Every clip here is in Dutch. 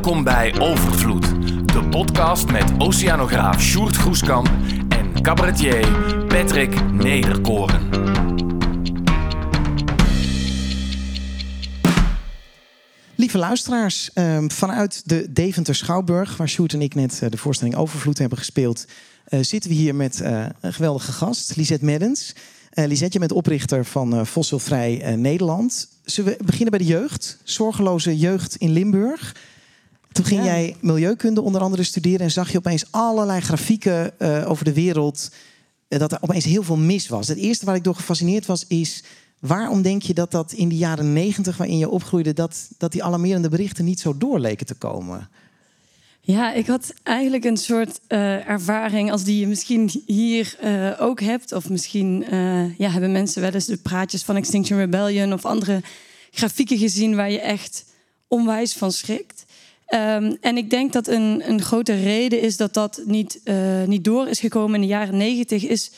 Welkom bij Overvloed, de podcast met oceanograaf Sjoerd Groeskamp en cabaretier Patrick Nederkoren. Lieve luisteraars, ehm, vanuit de Deventer Schouwburg, waar Sjoerd en ik net eh, de voorstelling Overvloed hebben gespeeld, eh, zitten we hier met eh, een geweldige gast, Lisette Meddens. Uh, je bent oprichter van Fossilvrij Nederland. Zullen we beginnen bij de jeugd? Zorgeloze jeugd in Limburg. Toen ging jij milieukunde onder andere studeren en zag je opeens allerlei grafieken over de wereld. dat er opeens heel veel mis was. Het eerste waar ik door gefascineerd was, is Waarom denk je dat dat in de jaren negentig waarin je opgroeide, dat, dat die alarmerende berichten niet zo doorleken te komen? Ja, ik had eigenlijk een soort uh, ervaring als die je misschien hier uh, ook hebt. Of misschien uh, ja, hebben mensen wel eens de praatjes van Extinction Rebellion of andere grafieken gezien waar je echt onwijs van schrikt. Um, en ik denk dat een, een grote reden is dat dat niet, niet door is gekomen in de jaren negentig, is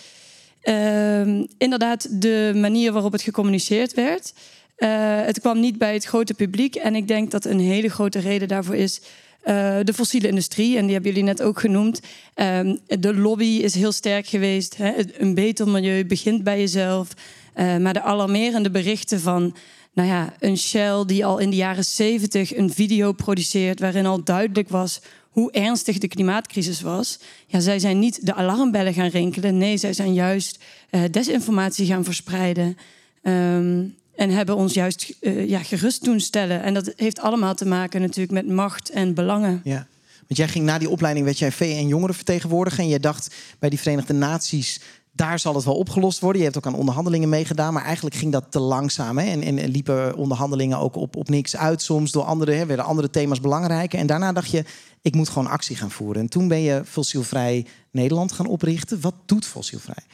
uh, inderdaad de manier waarop het gecommuniceerd werd. Uh, het kwam niet bij het grote publiek. En ik denk dat een hele grote reden daarvoor is uh, de fossiele industrie. En die hebben jullie net ook genoemd. Uh, de lobby is heel sterk geweest. Hè. Een beter milieu begint bij jezelf. Maar de alarmerende berichten van nou ja, een Shell die al in de jaren zeventig een video produceert waarin al duidelijk was hoe ernstig de klimaatcrisis was. Ja, zij zijn niet de alarmbellen gaan rinkelen. Nee, zij zijn juist uh, desinformatie gaan verspreiden. Um, en hebben ons juist uh, ja, gerust doen stellen. En dat heeft allemaal te maken natuurlijk met macht en belangen. Ja. Want jij ging na die opleiding, werd jij VN jongerenvertegenwoordiger. En jij dacht bij die Verenigde Naties daar zal het wel opgelost worden. Je hebt ook aan onderhandelingen meegedaan, maar eigenlijk ging dat te langzaam. Hè? En, en, liepen onderhandelingen ook op, op niks uit soms. Door andere, hè, werden andere thema's belangrijker. En daarna dacht je, ik moet gewoon actie gaan voeren. En toen ben je Fossielvrij Nederland gaan oprichten. Wat doet Fossielvrij?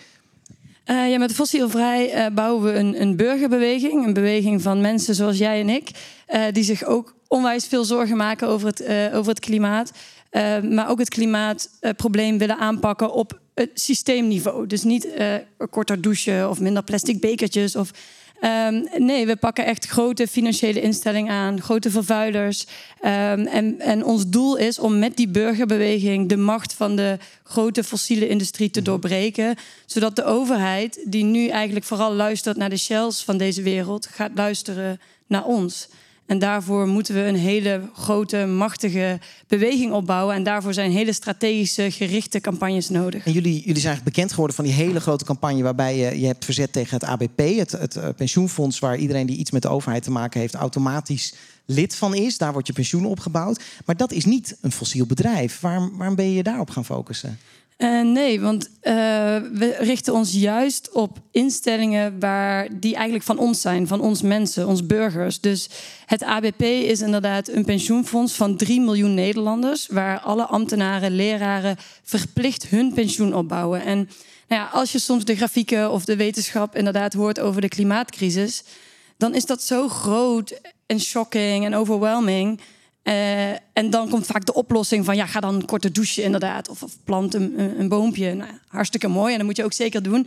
Uh, ja, met Fossielvrij uh, bouwen we een, een, burgerbeweging. Een beweging van mensen zoals jij en ik. Uh, die zich ook onwijs veel zorgen maken over het, over het klimaat. Maar ook het klimaatprobleem willen aanpakken op het systeemniveau. Dus niet uh, korter douchen of minder plastic bekertjes. Of, um, nee, we pakken echt grote financiële instellingen aan, grote vervuilers. Um, en, en ons doel is om met die burgerbeweging de macht van de grote fossiele industrie te doorbreken. Zodat de overheid, die nu eigenlijk vooral luistert naar de shells van deze wereld, gaat luisteren naar ons. En daarvoor moeten we een hele grote, machtige beweging opbouwen. En daarvoor zijn hele strategische, gerichte campagnes nodig. En jullie, jullie zijn bekend geworden van die hele grote campagne waarbij je je hebt verzet tegen het ABP, het, het eh, pensioenfonds, waar iedereen die iets met de overheid te maken heeft, automatisch lid van is. Daar wordt je pensioen opgebouwd. Maar dat is niet een fossiel bedrijf. Waarom, waarom ben je daarop gaan focussen? Uh, nee, want uh, we richten ons juist op instellingen waar die eigenlijk van ons zijn, van ons mensen, ons burgers. Dus het ABP is inderdaad een pensioenfonds van 3 miljoen Nederlanders, waar alle ambtenaren, leraren verplicht hun pensioen opbouwen. En nou ja, als je soms de grafieken of de wetenschap inderdaad hoort over de klimaatcrisis, dan is dat zo groot en shocking en overwhelming uh, en dan komt vaak de oplossing van ja, ga dan korte douchen inderdaad. Of, of plant een, een, boompje. Nou, hartstikke mooi en dat moet je ook zeker doen.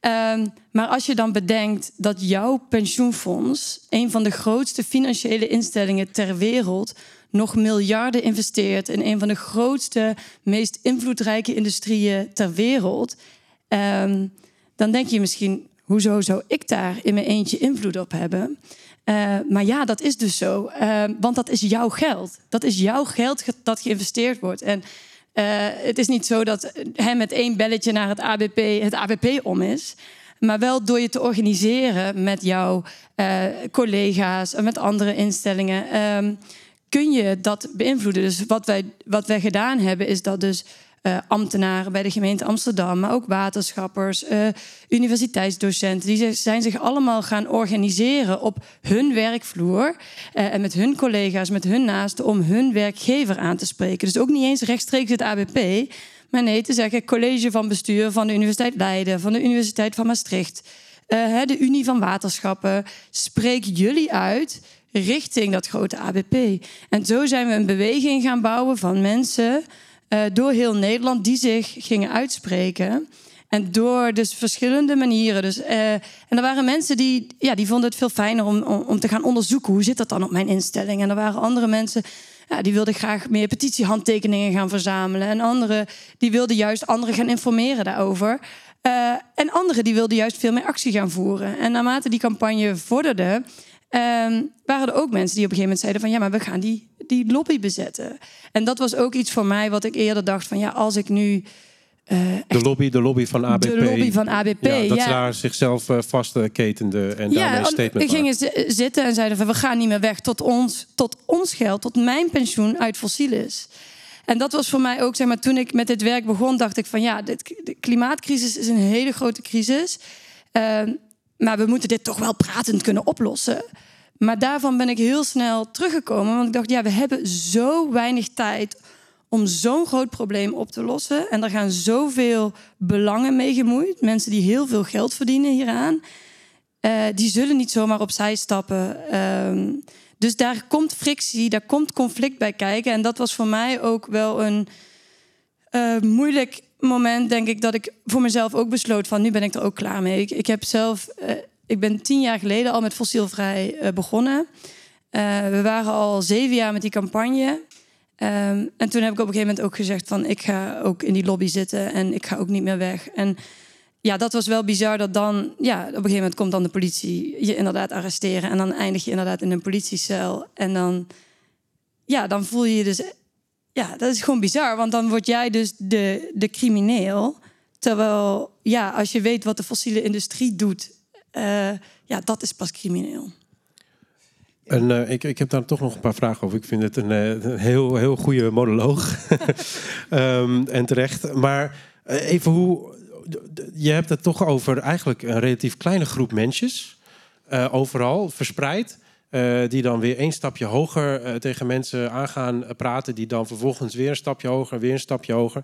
Uh, maar als je dan bedenkt dat jouw pensioenfonds, een van de grootste financiële instellingen ter wereld, nog miljarden investeert in een van de grootste, meest invloedrijke industrieën ter wereld, uh, dan denk je misschien, hoezo zou ik daar in mijn eentje invloed op hebben? Uh, maar ja, dat is dus zo. Uh, want dat is jouw geld. Dat is jouw geld dat geïnvesteerd wordt. En uh, het is niet zo dat hè, met één belletje naar het ABP het ABP om is. Maar wel door je te organiseren met jouw collega's en met andere instellingen. Ehm, kun je dat beïnvloeden. Dus wat wij, wat wij gedaan hebben, is dat dus uh, ambtenaren bij de gemeente Amsterdam, maar ook waterschappers, uh, universiteitsdocenten. Die zijn zich allemaal gaan organiseren op hun werkvloer uh, en met hun collega's, met hun naasten, om hun werkgever aan te spreken. Dus ook niet eens rechtstreeks het ABP, maar nee, te zeggen college van bestuur van de Universiteit Leiden, van de Universiteit van Maastricht, de Unie van Waterschappen. Spreek jullie uit richting dat grote ABP. En zo zijn we een beweging gaan bouwen van mensen uh, door heel Nederland die zich gingen uitspreken. En door dus verschillende manieren. Dus, uh, en er waren mensen die, ja, die vonden het veel fijner om, om, te gaan onderzoeken hoe zit dat dan op mijn instelling. En er waren andere mensen ja, die wilden graag meer petitiehandtekeningen gaan verzamelen. En anderen die wilden juist anderen gaan informeren daarover. Uh, en anderen die wilden juist veel meer actie gaan voeren. En naarmate die campagne vorderde, uh, waren er ook mensen die op een gegeven moment zeiden van ja, maar we gaan die, die lobby bezetten. En dat was ook iets voor mij wat ik eerder dacht van ja, als ik nu uh, de, lobby, de lobby van ABP. De lobby van ABP. Ja, dat ze daar zichzelf uh, vastketende en ja, daarmee statement gingen zitten en zeiden van we gaan niet meer weg tot ons, tot ons geld, tot mijn pensioen uit fossiel is. En dat was voor mij ook, zeg maar, toen ik met dit werk begon, dacht ik van ja, dit, de klimaatcrisis is een hele grote crisis. Uh, maar we moeten dit toch wel pratend kunnen oplossen. Maar daarvan ben ik heel snel teruggekomen, want ik dacht, ja, we hebben zo weinig tijd om zo'n groot probleem op te lossen. En er gaan zoveel belangen mee gemoeid. Mensen die heel veel geld verdienen hieraan. Uh, die zullen niet zomaar opzij stappen. Uh, dus daar komt frictie, daar komt conflict bij kijken. En dat was voor mij ook wel een uh, moeilijk moment, denk ik, dat ik voor mezelf ook besloot van nu ben ik er ook klaar mee. Ik, ik heb zelf, ik ben tien jaar geleden al met fossielvrij begonnen. we waren al zeven jaar met die campagne. Um, en toen heb ik op een gegeven moment ook gezegd van ik ga ook in die lobby zitten en ik ga ook niet meer weg. En ja, dat was wel bizar dat dan, ja, op een gegeven moment komt dan de politie je inderdaad arresteren en dan eindig je inderdaad in een politiecel. En dan, ja, dan voel je je dus, ja, dat is gewoon bizar, want dan word jij dus de, de crimineel. Terwijl, ja, als je weet wat de fossiele industrie doet, uh, ja, dat is pas crimineel. En, uh, ik, ik heb daar toch nog een paar vragen over. Ik vind het een, uh, een heel, heel goede monoloog. um, en terecht. Maar even hoe. Je hebt het toch over eigenlijk een relatief kleine groep mensen. overal verspreid. die dan weer één stapje hoger tegen mensen aangaan praten. Die dan vervolgens weer een stapje hoger, weer een stapje hoger.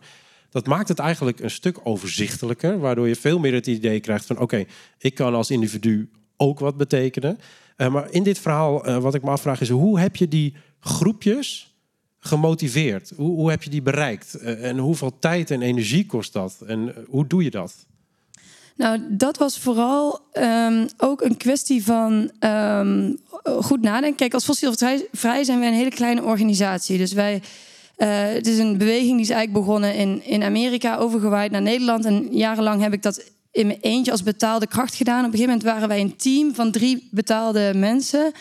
Dat maakt het eigenlijk een stuk overzichtelijker. Waardoor je veel meer het idee krijgt van: oké, ik kan als individu ook wat betekenen. Uh, maar in dit verhaal, uh, wat ik me afvraag is, hoe heb je die groepjes gemotiveerd? Hoe, hoe heb je die bereikt? Uh, en hoeveel tijd en energie kost dat? En hoe doe je dat? Nou, dat was vooral um, ook een kwestie van um, goed nadenken. Kijk, als fossielvrij zijn wij een hele kleine organisatie. Dus wij, het is een beweging die is eigenlijk begonnen in, in Amerika, overgewaaid naar Nederland. En jarenlang heb ik dat in mijn eentje als betaalde kracht gedaan. Op een gegeven moment waren wij een team van drie betaalde mensen.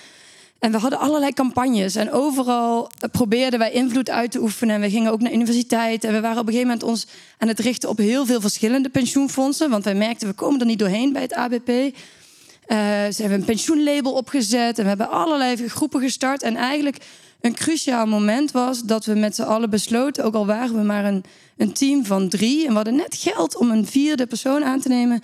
En we hadden allerlei campagnes. En overal probeerden wij invloed uit te oefenen. En we gingen ook naar universiteit. En we waren op een gegeven moment ons aan het richten op heel veel verschillende pensioenfondsen. Want wij merkten, we komen er niet doorheen bij het ABP. Uh, ze hebben een pensioenlabel opgezet. En we hebben allerlei groepen gestart. En eigenlijk een cruciaal moment was dat we met z'n allen besloten, ook al waren we maar een, een team van drie en we hadden net geld om een vierde persoon aan te nemen.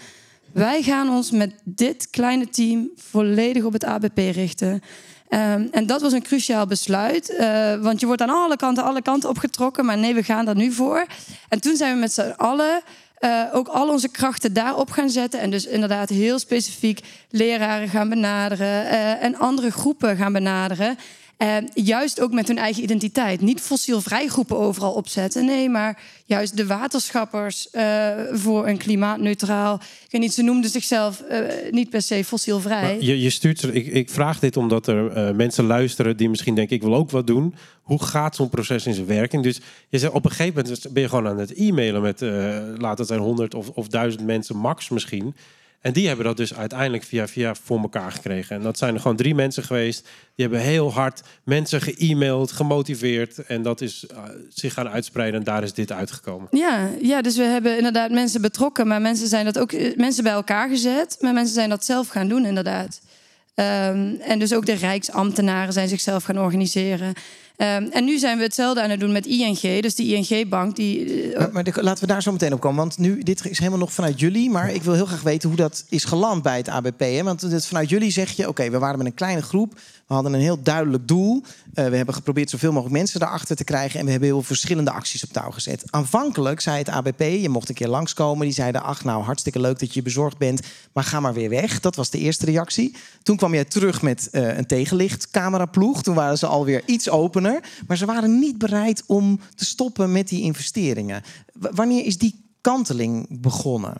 Wij gaan ons met dit kleine team volledig op het ABP richten. Um, en dat was een cruciaal besluit, uh, want je wordt aan alle kanten, alle kanten opgetrokken, maar nee, we gaan daar nu voor. En toen zijn we met z'n allen uh, ook al onze krachten daarop gaan zetten. En dus inderdaad heel specifiek leraren gaan benaderen uh, en andere groepen gaan benaderen. Uh, juist ook met hun eigen identiteit. Niet fossielvrij groepen overal opzetten. Nee, maar juist de waterschappers uh, voor een klimaatneutraal. Ik weet niet, ze noemden zichzelf uh, niet per se fossielvrij. Je, je, stuurt, ik, ik, vraag dit omdat er mensen luisteren die misschien denken: ik wil ook wat doen. Hoe gaat zo'n proces in zijn werking? Dus je zegt, op een gegeven moment ben je gewoon aan het e-mailen met, laat het zijn, 100 of, of 1000 mensen max misschien. En die hebben dat dus uiteindelijk via via voor elkaar gekregen. En dat zijn er gewoon drie mensen geweest. Die hebben heel hard mensen ge-mailed, gemotiveerd. En dat is uh, zich gaan uitspreiden. En daar is dit uitgekomen. Ja, ja, dus we hebben inderdaad mensen betrokken. Maar mensen zijn dat ook eh, mensen bij elkaar gezet. Maar mensen zijn dat zelf gaan doen, inderdaad. Um, en dus ook de Rijksambtenaren zijn zichzelf gaan organiseren. Um, en nu zijn we hetzelfde aan het doen met ING. Dus die ING-bank. Die, uh, maar, laten we daar zo meteen op komen. Want nu, dit is helemaal nog vanuit jullie. Maar ik wil heel graag weten hoe dat is geland bij het ABP. Hè? Want het, vanuit jullie zeg je: oké, we waren met een kleine groep. We hadden een heel duidelijk doel. Uh, we hebben geprobeerd zoveel mogelijk mensen daarachter te krijgen. En we hebben heel veel verschillende acties op touw gezet. Aanvankelijk zei het ABP: je mocht een keer langskomen. Die zeiden: ach, nou hartstikke leuk dat je bezorgd bent. Maar ga maar weer weg. Dat was de eerste reactie. Toen kwam jij terug met uh, een tegenlichtcameraploeg. Toen waren ze alweer iets opener. Maar ze waren niet bereid om te stoppen met die investeringen. Wanneer is die kanteling begonnen?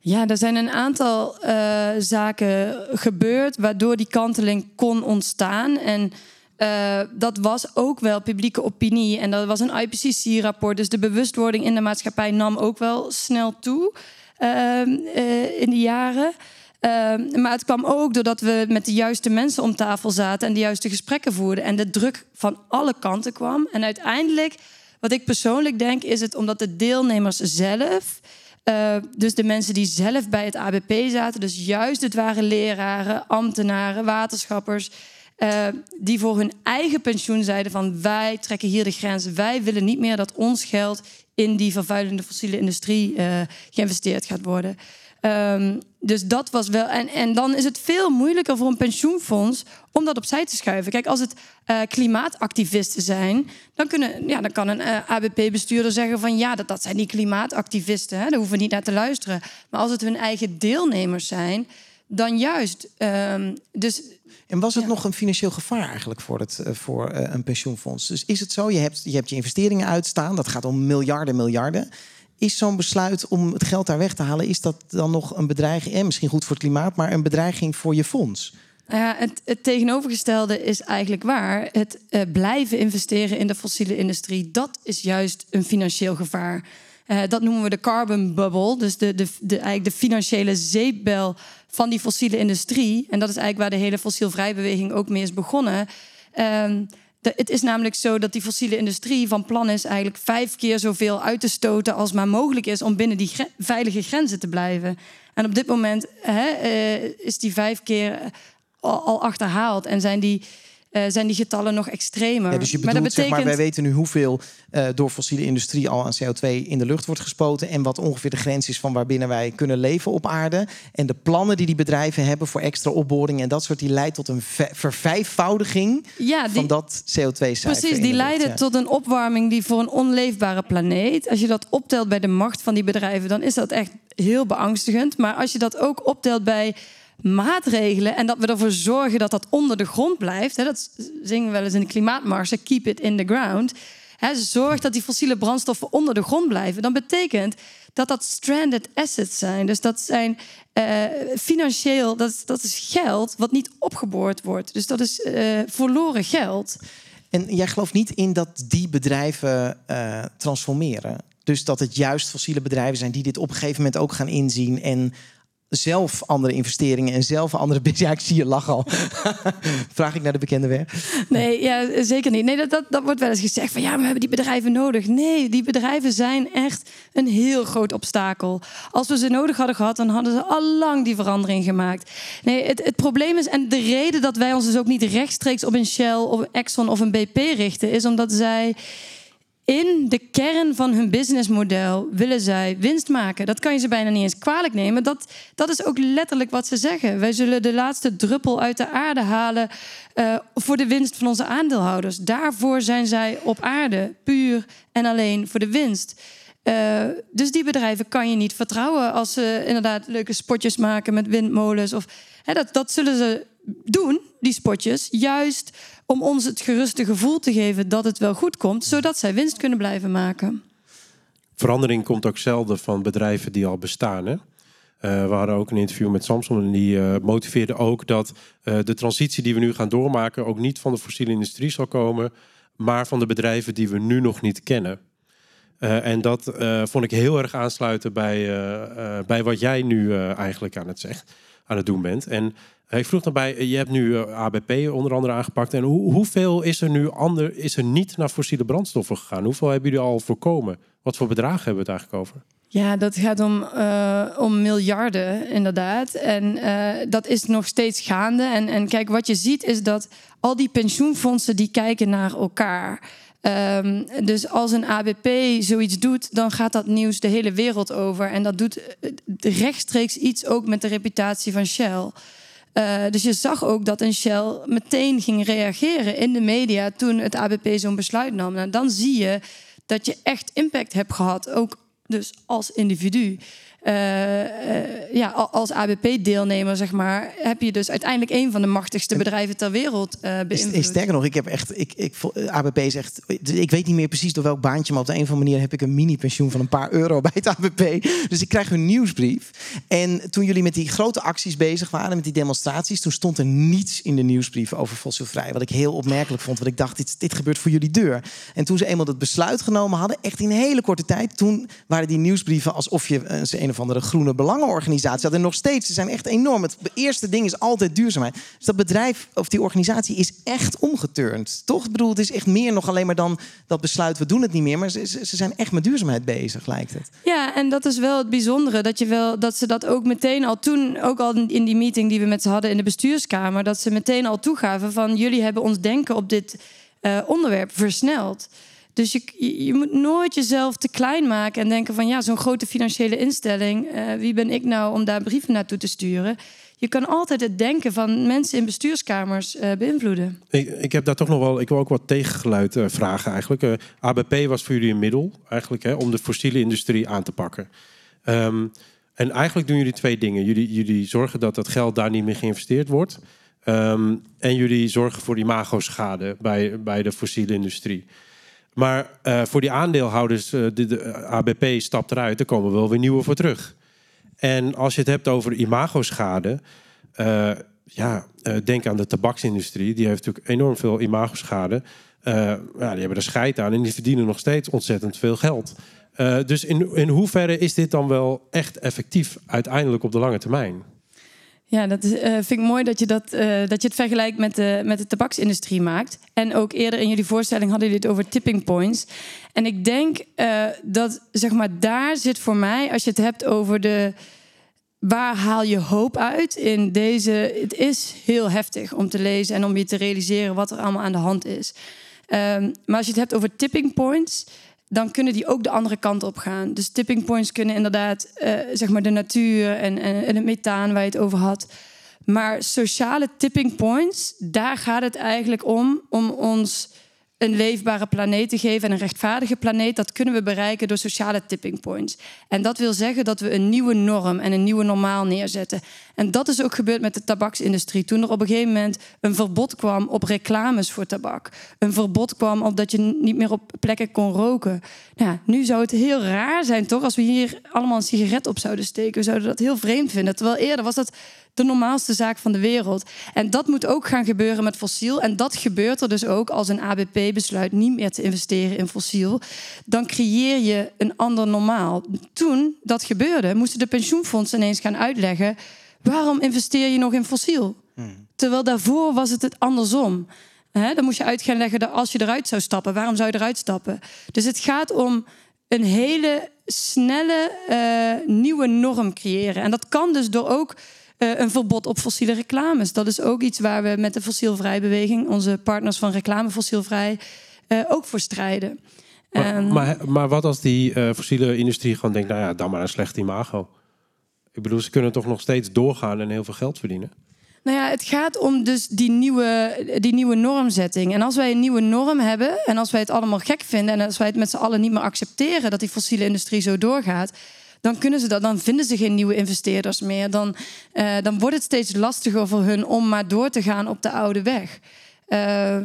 Ja, er zijn een aantal uh, zaken gebeurd waardoor die kanteling kon ontstaan. En Uh, dat was ook wel publieke opinie. En dat was een IPCC-rapport. Dus de bewustwording in de maatschappij nam ook wel snel toe uh, in die jaren. Uh, maar het kwam ook doordat we met de juiste mensen om tafel zaten en de juiste gesprekken voerden. En de druk van alle kanten kwam. En uiteindelijk, wat ik persoonlijk denk, is het omdat de deelnemers zelf. Uh, dus de mensen die zelf bij het ABP zaten, dus juist het waren leraren, ambtenaren, waterschappers, uh, die voor hun eigen pensioen zeiden van wij trekken hier de grens, wij willen niet meer dat ons geld in die vervuilende fossiele industrie uh, geïnvesteerd gaat worden. Um, dus dat was wel. En, en dan is het veel moeilijker voor een pensioenfonds om dat opzij te schuiven. Kijk, als het uh, klimaatactivisten zijn, dan, kunnen, ja, dan kan een uh, ABP-bestuurder zeggen van ja, dat, dat zijn die klimaatactivisten. Hè, daar hoeven we niet naar te luisteren. Maar als het hun eigen deelnemers zijn, dan juist. Um, dus en was het ja. nog een financieel gevaar eigenlijk voor, het, uh, voor een pensioenfonds? Dus is het zo, je hebt, je hebt je investeringen uitstaan, dat gaat om miljarden, miljarden. Is zo'n besluit om het geld daar weg te halen, is dat dan nog een bedreiging, en misschien goed voor het klimaat, maar een bedreiging voor je fonds? Ja, het, het tegenovergestelde is eigenlijk waar. Het uh, blijven investeren in de fossiele industrie, dat is juist een financieel gevaar. Uh, dat noemen we de carbon bubble, dus de, de, de, eigenlijk de financiële zeepbel van die fossiele industrie. En dat is eigenlijk waar de hele fossielvrij beweging ook mee is begonnen. Het is namelijk zo dat die fossiele industrie van plan is eigenlijk vijf keer zoveel uit te stoten als maar mogelijk is om binnen die veilige grenzen te blijven. En op dit moment hè, uh, is die vijf keer al achterhaald en zijn die uh, zijn die getallen nog extremer. Ja, dus je bedoelt, maar dat betekent... zeg maar, wij weten nu hoeveel uh, door fossiele industrie al aan CO2 in de lucht wordt gespoten en wat ongeveer de grens is van waarbinnen wij kunnen leven op aarde. En de plannen die die bedrijven hebben voor extra opboringen en dat soort, die leidt tot een vervijfvoudiging ja, die... van dat CO2-cijfer. Precies, die leiden ja. tot een opwarming die voor een onleefbare planeet. Als je dat optelt bij de macht van die bedrijven, dan is dat echt heel beangstigend. Maar als je dat ook optelt bij maatregelen en dat we ervoor zorgen dat dat onder de grond blijft. Dat zingen we wel eens in de klimaatmarsen, keep it in the ground. Zorg dat die fossiele brandstoffen onder de grond blijven. Dan betekent dat dat stranded assets zijn. Dus dat zijn uh, financieel, dat, dat is geld wat niet opgeboord wordt. Dus dat is uh, verloren geld. En jij gelooft niet in dat die bedrijven uh, transformeren? Dus dat het juist fossiele bedrijven zijn die dit op een gegeven moment ook gaan inzien en zelf andere investeringen en zelf andere... Ja, ik zie je lachen al. Vraag ik naar de bekende weg? Nee, ja, zeker niet. Nee, dat, dat, dat wordt wel eens gezegd van... ja, we hebben die bedrijven nodig. Nee, die bedrijven zijn echt een heel groot obstakel. Als we ze nodig hadden gehad, dan hadden ze al lang die verandering gemaakt. Nee, het, het probleem is... en de reden dat wij ons dus ook niet rechtstreeks op een Shell... of een Exxon of een BP richten... is omdat zij in de kern van hun businessmodel willen zij winst maken. Dat kan je ze bijna niet eens kwalijk nemen. Dat, dat is ook letterlijk wat ze zeggen. Wij zullen de laatste druppel uit de aarde halen uh, voor de winst van onze aandeelhouders. Daarvoor zijn zij op aarde, puur en alleen voor de winst. Uh, dus die bedrijven kan je niet vertrouwen als ze inderdaad leuke spotjes maken met windmolens. Of, hè, dat, dat zullen ze doen, die spotjes, juist om ons het geruste gevoel te geven dat het wel goed komt, zodat zij winst kunnen blijven maken. Verandering komt ook zelden van bedrijven die al bestaan. Hè? Uh, we hadden ook een interview met Samsung en die uh, motiveerde ook dat uh, de transitie die we nu gaan doormaken ook niet van de fossiele industrie zal komen, maar van de bedrijven die we nu nog niet kennen. en dat vond ik heel erg aansluiten bij, bij wat jij nu eigenlijk aan het, zegt, aan het doen bent. En ik vroeg daarbij, je hebt nu ABP onder andere aangepakt. En hoe, hoeveel is er nu ander, is er niet naar fossiele brandstoffen gegaan? Hoeveel hebben jullie al voorkomen? Wat voor bedragen hebben we het eigenlijk over? Ja, dat gaat om, om miljarden, inderdaad. En dat is nog steeds gaande. En, en kijk, wat je ziet is dat al die pensioenfondsen die kijken naar elkaar. Um, dus als een ABP zoiets doet, dan gaat dat nieuws de hele wereld over. En dat doet rechtstreeks iets ook met de reputatie van Shell. Uh, dus je zag ook dat een Shell meteen ging reageren in de media toen het ABP zo'n besluit nam. Nou, dan zie je dat je echt impact hebt gehad, ook dus als individu. Eh, eh, ja, als ABP-deelnemer, zeg maar, heb je dus uiteindelijk een van de machtigste bedrijven ter wereld uh, beïnvloed. Is, sterker nog, ik heb echt, ik, ik, ABP zegt, ik weet niet meer precies door welk baantje, maar op de een of andere manier heb ik een mini-pensioen van een paar euro bij het ABP. Dus ik krijg een nieuwsbrief. En toen jullie met die grote acties bezig waren, met die demonstraties, toen stond er niets in de nieuwsbrief over fossielvrij. Wat ik heel opmerkelijk vond, want ik dacht, dit, dit gebeurt voor jullie deur. En toen ze eenmaal het besluit genomen hadden, echt in een hele korte tijd, toen waren die nieuwsbrieven alsof je een, een of andere groene belangenorganisatie had. En nog steeds, ze zijn echt enorm. Het eerste ding is altijd duurzaamheid. Dus dat bedrijf of die organisatie is echt omgeturnd. Toch? Ik bedoel, het is echt meer nog alleen maar dan dat besluit, we doen het niet meer. Maar ze, ze zijn echt met duurzaamheid bezig, lijkt het. Ja, en dat is wel het bijzondere. Dat, je wel, dat ze dat ook meteen al toen, ook al in die meeting die we met ze hadden in de bestuurskamer, dat ze meteen al toegaven van jullie hebben ons denken op dit uh, onderwerp versneld. Dus je, je, moet nooit jezelf te klein maken en denken van ja, zo'n grote financiële instelling, uh, wie ben ik nou om daar brieven naartoe te sturen? Je kan altijd het denken van mensen in bestuurskamers uh, beïnvloeden. Ik, ik, heb daar toch nog wel, ik wil ook wat tegengeluid uh, vragen eigenlijk. ABP was voor jullie een middel eigenlijk hè, om de fossiele industrie aan te pakken. Um, en eigenlijk doen jullie twee dingen. Jullie, jullie zorgen dat dat geld daar niet meer geïnvesteerd wordt. Um, en jullie zorgen voor imago-schade bij, bij de fossiele industrie. Maar uh, voor die aandeelhouders, uh, de, de, ABP stapt eruit, er komen wel weer nieuwe voor terug. En als je het hebt over imagoschade, uh, ja, denk aan de tabaksindustrie. Die heeft natuurlijk enorm veel imagoschade. ja, die hebben er scheid aan en die verdienen nog steeds ontzettend veel geld. dus in, in hoeverre is dit dan wel echt effectief uiteindelijk op de lange termijn? Ja, dat uh, vind ik mooi dat je, dat, uh, dat je het vergelijkt met de, met de tabaksindustrie maakt. En ook eerder in jullie voorstelling hadden jullie het over tipping points. En ik denk uh, dat, zeg maar, daar zit voor mij, als je het hebt over de. Waar haal je hoop uit in deze. Het is heel heftig om te lezen en om je te realiseren wat er allemaal aan de hand is. Um, maar als je het hebt over tipping points dan kunnen die ook de andere kant op gaan. Dus tipping points kunnen inderdaad, uh, zeg maar, de natuur en, en, en, het methaan waar je het over had. Maar sociale tipping points, daar gaat het eigenlijk om, om ons een leefbare planeet te geven en een rechtvaardige planeet, dat kunnen we bereiken door sociale tipping points. En dat wil zeggen dat we een nieuwe norm en een nieuwe normaal neerzetten. En dat is ook gebeurd met de tabaksindustrie. Toen er op een gegeven moment een verbod kwam op reclames voor tabak. Een verbod kwam op dat je niet meer op plekken kon roken. Nou, nu zou het heel raar zijn, toch, als we hier allemaal een sigaret op zouden steken. We zouden dat heel vreemd vinden. Terwijl eerder was dat de normaalste zaak van de wereld. En dat moet ook gaan gebeuren met fossiel. En dat gebeurt er dus ook als een ABP besluit niet meer te investeren in fossiel. Dan creëer je een ander normaal. Toen dat gebeurde, moesten de pensioenfondsen ineens gaan uitleggen: waarom investeer je nog in fossiel? Hmm. Terwijl daarvoor was het het andersom. dan moest je uit gaan leggen dat als je eruit zou stappen, waarom zou je eruit stappen? Dus het gaat om een hele snelle uh, nieuwe norm creëren. En dat kan dus door ook een verbod op fossiele reclames. Dat is ook iets waar we met de fossielvrij beweging, onze partners van reclame fossielvrij, uh, ook voor strijden. Maar, um, maar, maar, wat als die uh, fossiele industrie gewoon denkt, nou ja, dan maar een slecht imago. Ik bedoel, ze kunnen toch nog steeds doorgaan en heel veel geld verdienen? Nou ja, het gaat om dus die nieuwe, die nieuwe normzetting. En als wij een nieuwe norm hebben en als wij het allemaal gek vinden en als wij het met z'n allen niet meer accepteren dat die fossiele industrie zo doorgaat, dan kunnen ze dat, dan vinden ze geen nieuwe investeerders meer. Dan, uh, dan wordt het steeds lastiger voor hun om maar door te gaan op de oude weg. Uh,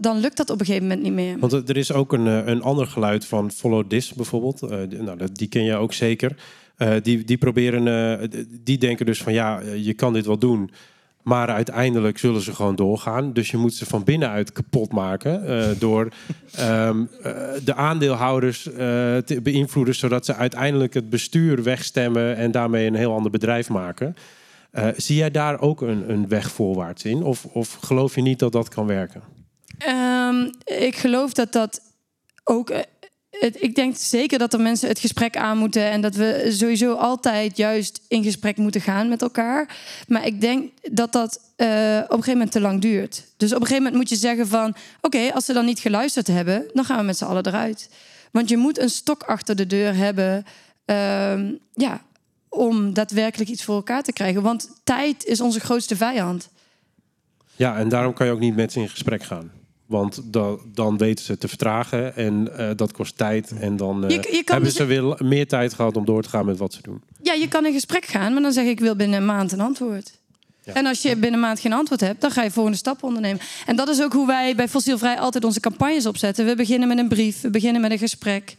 dan lukt dat op een gegeven moment niet meer. Want er is ook een, een ander geluid van Follow This bijvoorbeeld. Nou, die ken je ook zeker. die, die proberen, die denken dus van ja, je kan dit wel doen. Maar uiteindelijk zullen ze gewoon doorgaan. Dus je moet ze van binnenuit kapot maken. Uh, door um, uh, de aandeelhouders uh, te beïnvloeden. Zodat ze uiteindelijk het bestuur wegstemmen. En daarmee een heel ander bedrijf maken. zie jij daar ook een, een weg voorwaarts in? Of, of geloof je niet dat dat kan werken? Um, ik geloof dat dat ook ik denk zeker dat er mensen het gesprek aan moeten en dat we sowieso altijd juist in gesprek moeten gaan met elkaar. Maar ik denk dat dat uh, op een gegeven moment te lang duurt. Dus op een gegeven moment moet je zeggen van, oké, als ze dan niet geluisterd hebben, dan gaan we met z'n allen eruit. Want je moet een stok achter de deur hebben, uh, ja, om daadwerkelijk iets voor elkaar te krijgen. Want tijd is onze grootste vijand. Ja, en daarom kan je ook niet met ze in gesprek gaan. Want dan, dan weten ze te vertragen en uh, dat kost tijd. En dan uh, hebben ze weer meer tijd gehad om door te gaan met wat ze doen. Ja, je kan in gesprek gaan, maar dan zeg ik, ik wil binnen een maand een antwoord. En als je binnen een maand geen antwoord hebt, dan ga je volgende stappen ondernemen. En dat is ook hoe wij bij Fossielvrij altijd onze campagnes opzetten. We beginnen met een brief, we beginnen met een gesprek.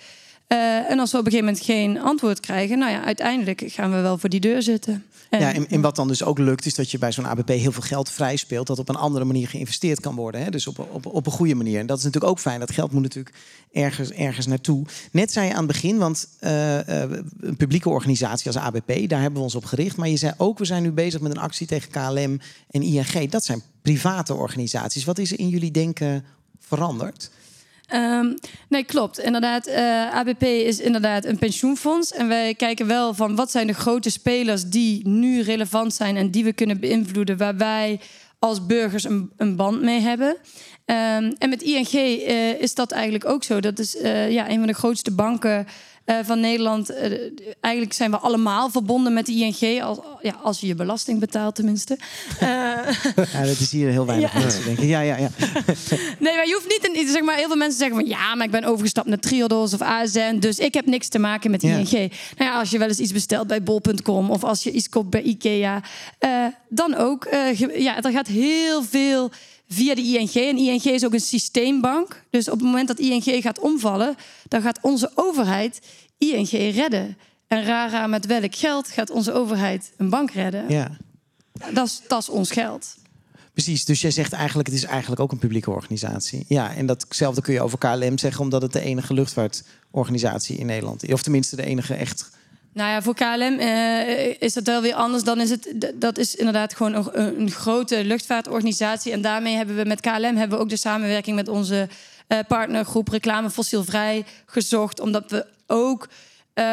Uh, en als we op een gegeven moment geen antwoord krijgen, nou ja, uiteindelijk gaan we wel voor die deur zitten. En, ja, en, en, wat dan dus ook lukt, is dat je bij zo'n ABP heel veel geld vrij speelt, dat op een andere manier geïnvesteerd kan worden. Hè? Dus op, op, op een goede manier. En dat is natuurlijk ook fijn. Dat geld moet natuurlijk ergens, ergens naartoe. Net zei je aan het begin, want uh, uh, een publieke organisatie als ABP, daar hebben we ons op gericht. Maar je zei ook, we zijn nu bezig met een actie tegen KLM en ING. Dat zijn private organisaties. Wat is er in jullie denken veranderd? Um, nee, klopt. Inderdaad, uh, ABP is inderdaad een pensioenfonds. En wij kijken wel van wat zijn de grote spelers die nu relevant zijn en die we kunnen beïnvloeden, waar wij als burgers een, een band mee hebben. Um, en met ING uh, is dat eigenlijk ook zo. Dat is uh, ja, een van de grootste banken uh, van Nederland. Uh, eigenlijk zijn we allemaal verbonden met de ING, als, ja, als je je belasting betaalt tenminste. Uh, ja, dat is hier heel weinig ja. mensen denken. Ja, ja, ja. nee, maar je hoeft niet, een, zeg maar, heel veel mensen zeggen van ja, maar ik ben overgestapt naar Triodos of ASN, dus ik heb niks te maken met ING. Nou ja, als je wel eens iets bestelt bij bol.com of als je iets koopt bij IKEA, dan ook. ja, er gaat heel veel via de ING. En ING is ook een systeembank. Dus op het moment dat ING gaat omvallen, dan gaat onze overheid ING redden. En rara met welk geld gaat onze overheid een bank redden? Ja. Dat is, dat is ons geld. Precies, dus jij zegt eigenlijk, het is eigenlijk ook een publieke organisatie. Ja, en datzelfde kun je over KLM zeggen, omdat het de enige luchtvaartorganisatie in Nederland is. Of tenminste de enige echt nou ja, voor KLM uh, is dat wel weer anders. Dan is het, dat is inderdaad gewoon een, een, grote luchtvaartorganisatie. En daarmee hebben we met KLM hebben we ook de samenwerking met onze uh, partnergroep Reclame Fossielvrij gezocht. Omdat we ook uh,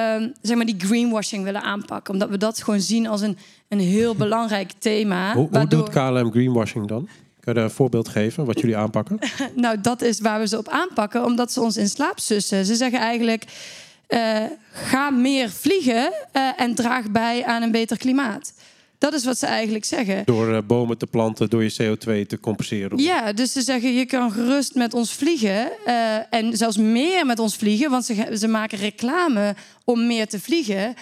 zeg maar die greenwashing willen aanpakken. Omdat we dat gewoon zien als een, een heel belangrijk thema. Hoe, waardoor... hoe doet KLM greenwashing dan? Kun je een voorbeeld geven wat jullie aanpakken? nou, dat is waar we ze op aanpakken, omdat ze ons in slaap sussen. Ze zeggen eigenlijk: uh, ga meer vliegen uh, en draag bij aan een beter klimaat. Dat is wat ze eigenlijk zeggen. Door uh, bomen te planten, door je CO2 te compenseren. Ja, dus ze zeggen je kan gerust met ons vliegen. en zelfs meer met ons vliegen. Want ze, ze maken reclame om meer te vliegen.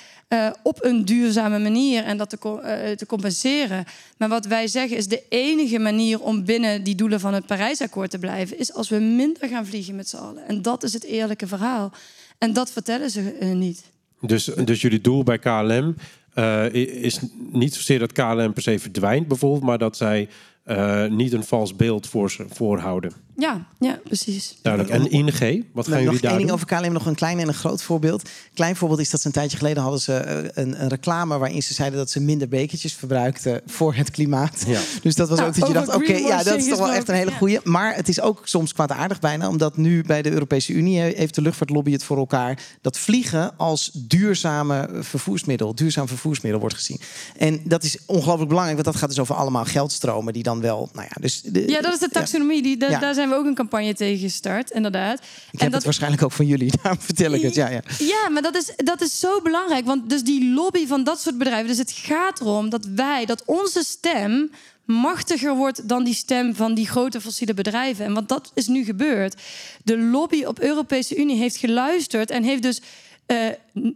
op een duurzame manier en dat te, te, compenseren. Maar wat wij zeggen is de enige manier om binnen die doelen van het Parijsakkoord te blijven, is als we minder gaan vliegen met z'n allen. En dat is het eerlijke verhaal. En dat vertellen ze uh, niet. Dus, dus jullie doel bij KLM uh, is niet zozeer dat KLM per se verdwijnt, bijvoorbeeld, maar dat zij uh, niet een vals beeld voor ze voorhouden. Ja, ja, precies. Duidelijk. En ING, wat gaan nog jullie daar doen? ding over KLM, nog een klein en een groot voorbeeld. Klein voorbeeld is dat ze een tijdje geleden hadden ze eh, een, een reclame waarin ze zeiden dat ze minder bekertjes verbruikten voor het klimaat. Ja. Dus dat was Nou, ook dat je dacht, oké, ja, dat is toch wel echt een hele goeie. Maar het is ook soms kwaadaardig bijna, omdat nu bij de Europese Unie heeft de luchtvaartlobby het voor elkaar dat vliegen als duurzame vervoersmiddel, duurzaam vervoersmiddel wordt gezien. En dat is ongelooflijk belangrijk, want dat gaat dus over allemaal geldstromen die dan wel, nou ja, dus de, Ja, dat is de ja. taxonomie. Die, Ja. Daar zijn we ook een campagne tegen gestart, inderdaad. Ik en heb dat, het waarschijnlijk ook van jullie, daarom vertel ik het. Ja, ja. Ja, maar dat is, dat is zo belangrijk. Want dus die lobby van dat soort bedrijven. Dus het gaat erom dat wij, dat onze stem machtiger wordt dan die stem van die grote fossiele bedrijven. En want dat is nu gebeurd. De lobby op Europese Unie heeft geluisterd en heeft dus. eh,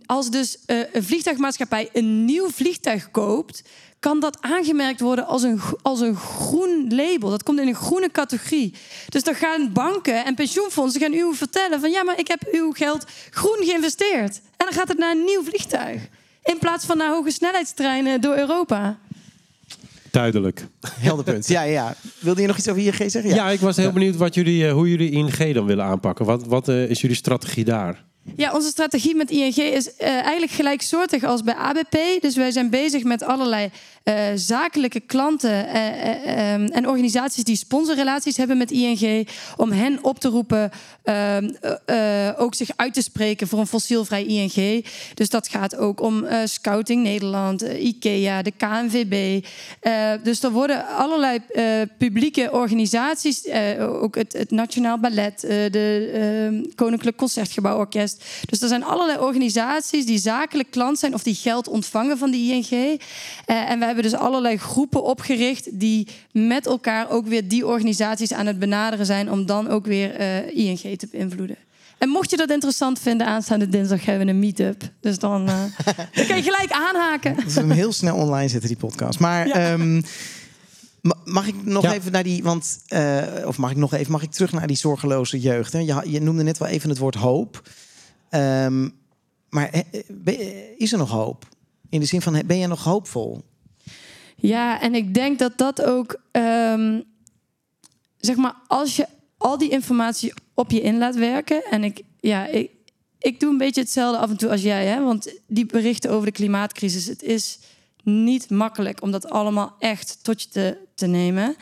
als dus eh, een vliegtuigmaatschappij een nieuw vliegtuig koopt, kan dat aangemerkt worden als een, als een groen label. Dat komt in een groene categorie. Dus dan gaan banken en pensioenfondsen gaan u vertellen van ja, maar ik heb uw geld groen geïnvesteerd. En dan gaat het naar een nieuw vliegtuig. In plaats van naar hoge snelheidstreinen door Europa. Duidelijk. Helder punt. Ja, ja. Wilde je nog iets over ING zeggen? Ja, ik was heel benieuwd wat jullie, eh, hoe jullie ING dan willen aanpakken. Wat, wat eh, is jullie strategie daar? Ja, onze strategie met ING is eh, eigenlijk gelijksoortig als bij ABP. Dus wij zijn bezig met allerlei eh, zakelijke klanten eh, eh, ehm, en organisaties die sponsorrelaties hebben met ING. Om hen op te roepen ehm, eh, eh, ook zich uit te spreken voor een fossielvrij ING. Dus dat gaat ook om Scouting Nederland, IKEA, de KNVB. Dus er worden allerlei publieke organisaties, ook het, het Nationaal Ballet, de eh, Koninklijk Concertgebouworkest. Dus er zijn allerlei organisaties die zakelijk klant zijn of die geld ontvangen van de ING. En we hebben dus allerlei groepen opgericht die met elkaar ook weer die organisaties aan het benaderen zijn om dan ook weer eh, ING te beïnvloeden. En mocht je dat interessant vinden, aanstaande dinsdag hebben we een meet-up. Dus dan, uh, dan kan je gelijk aanhaken. Dat we hem heel snel online zetten, die podcast. Maar Ja. ehm, ma- mag ik nog Ja. even naar die... Want, eh, of mag ik nog even... Mag ik terug naar die zorgeloze jeugd? Hè? Je, je noemde net wel even het woord hoop. Ehm, maar is er nog hoop? In de zin van, ben je nog hoopvol? Ja, en ik denk dat dat ook, ehm, zeg maar, als je al die informatie op je in laat werken. En ik, ja, ik, ik doe een beetje hetzelfde af en toe als jij, hè? Want die berichten over de klimaatcrisis, het is niet makkelijk om dat allemaal echt tot je te, te nemen.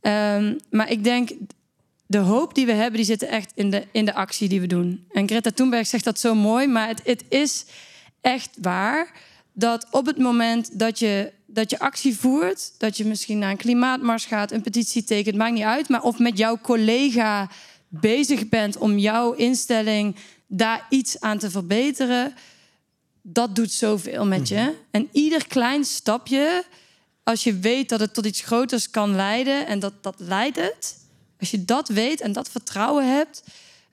Ehm, maar ik denk, de hoop die we hebben, die zit echt in de, in de actie die we doen. En Greta Thunberg zegt dat zo mooi, maar het, het is echt waar dat op het moment dat je, dat je actie voert, dat je misschien naar een klimaatmars gaat, een petitie tekent, maakt niet uit, maar of met jouw collega bezig bent om jouw instelling daar iets aan te verbeteren, dat doet zoveel met je. En ieder klein stapje, als je weet dat het tot iets groters kan leiden en dat, dat leidt het, als je dat weet en dat vertrouwen hebt,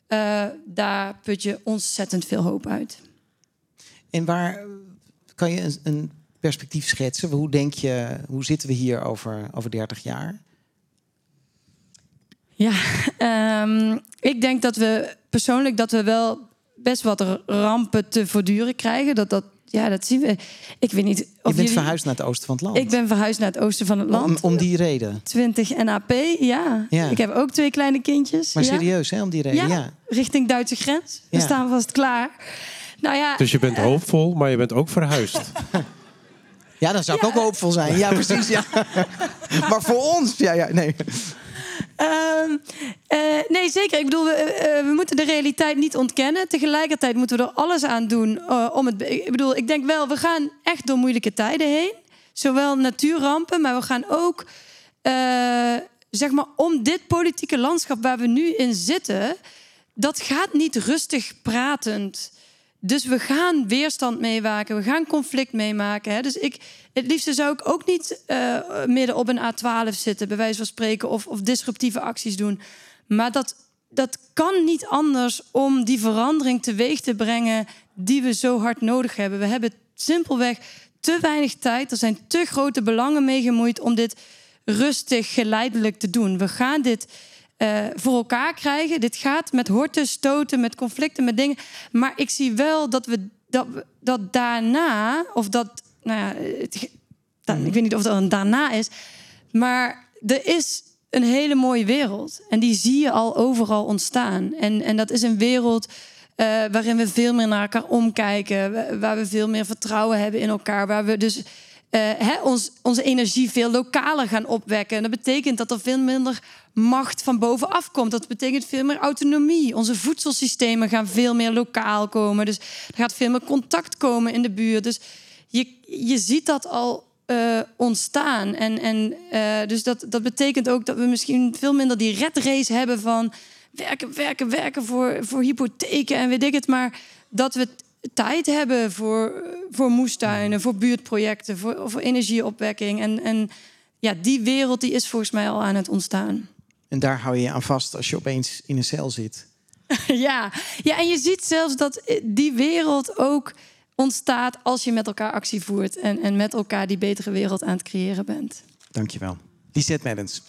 eh, daar put je ontzettend veel hoop uit. En waar kan je een, een perspectief schetsen? Hoe denk je, hoe zitten we hier over, over 30 jaar? Ja, ehm, ik denk dat we persoonlijk dat we wel best wat rampen te voortduren krijgen. Dat, dat, ja, dat zien we. Ik weet niet of Je bent jullie- verhuisd naar het oosten van het land. Ik ben verhuisd naar het oosten van het land. om die reden. 20 NAP, ja. Ja. Ik heb ook twee kleine kindjes. Maar ja. serieus, hè, om die reden. Ja, Ja. richting Duitse grens. We staan vast klaar. Nou ja, Dus je bent hoopvol, maar je bent ook verhuisd. Ja, dan zou ik ook hoopvol zijn. Ja, precies. Ja. maar voor ons, ja, ja, nee. Ehm, eh, nee, zeker. Ik bedoel, we, eh, we moeten de realiteit niet ontkennen. Tegelijkertijd moeten we er alles aan doen eh, om het. Ik bedoel, ik denk wel, we gaan echt door moeilijke tijden heen. Zowel natuurrampen, maar we gaan ook, eh, zeg maar, om dit politieke landschap waar we nu in zitten. Dat gaat niet rustig pratend. Dus we gaan weerstand meemaken, we gaan conflict meemaken. Hè? Dus ik, het liefste zou ik ook niet eh, midden op een A12 zitten, bij wijze van spreken, of, of disruptieve acties doen. Maar dat, dat kan niet anders om die verandering teweeg te brengen die we zo hard nodig hebben. We hebben simpelweg te weinig tijd. Er zijn te grote belangen mee gemoeid om dit rustig, geleidelijk te doen. We gaan dit eh, voor elkaar krijgen. Dit gaat met horten, stoten, met conflicten, met dingen. Maar ik zie wel dat we dat, dat daarna, of dat, nou ja, het, da- ik weet niet of dat een daarna is, maar er is een hele mooie wereld. En die zie je al overal ontstaan. En, en dat is een wereld eh, waarin we veel meer naar elkaar omkijken, wa- waar we veel meer vertrouwen hebben in elkaar, waar we dus hè, ons, onze energie veel lokaler gaan opwekken. En dat betekent dat er veel minder macht van bovenaf komt. Dat betekent veel meer autonomie. Onze voedselsystemen gaan veel meer lokaal komen. Dus er gaat veel meer contact komen in de buurt. Dus je, je ziet dat al eh, ontstaan. En, en eh, dus dat, dat betekent ook dat we misschien veel minder die red race hebben van werken, werken, werken voor, voor hypotheken en weet ik het. Maar dat we tijd hebben voor, voor moestuinen, voor buurtprojecten, voor, voor energieopwekking. En, en ja, die wereld die is volgens mij al aan het ontstaan. En daar hou je je aan vast als je opeens in een cel zit. ja. ja, en je ziet zelfs dat die wereld ook ontstaat als je met elkaar actie voert en, en met elkaar die betere wereld aan het creëren bent. Dankjewel. Lisette Meddens.